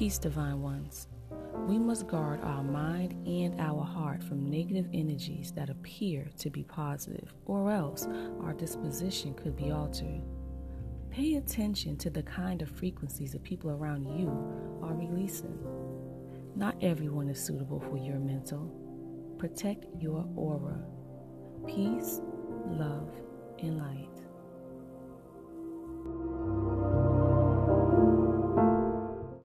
Peace, divine ones. We must guard our mind and our heart from negative energies that appear to be positive, or else our disposition could be altered. Pay attention to the kind of frequencies the people around you are releasing. Not everyone is suitable for your mental. Protect your aura. Peace, love, and light.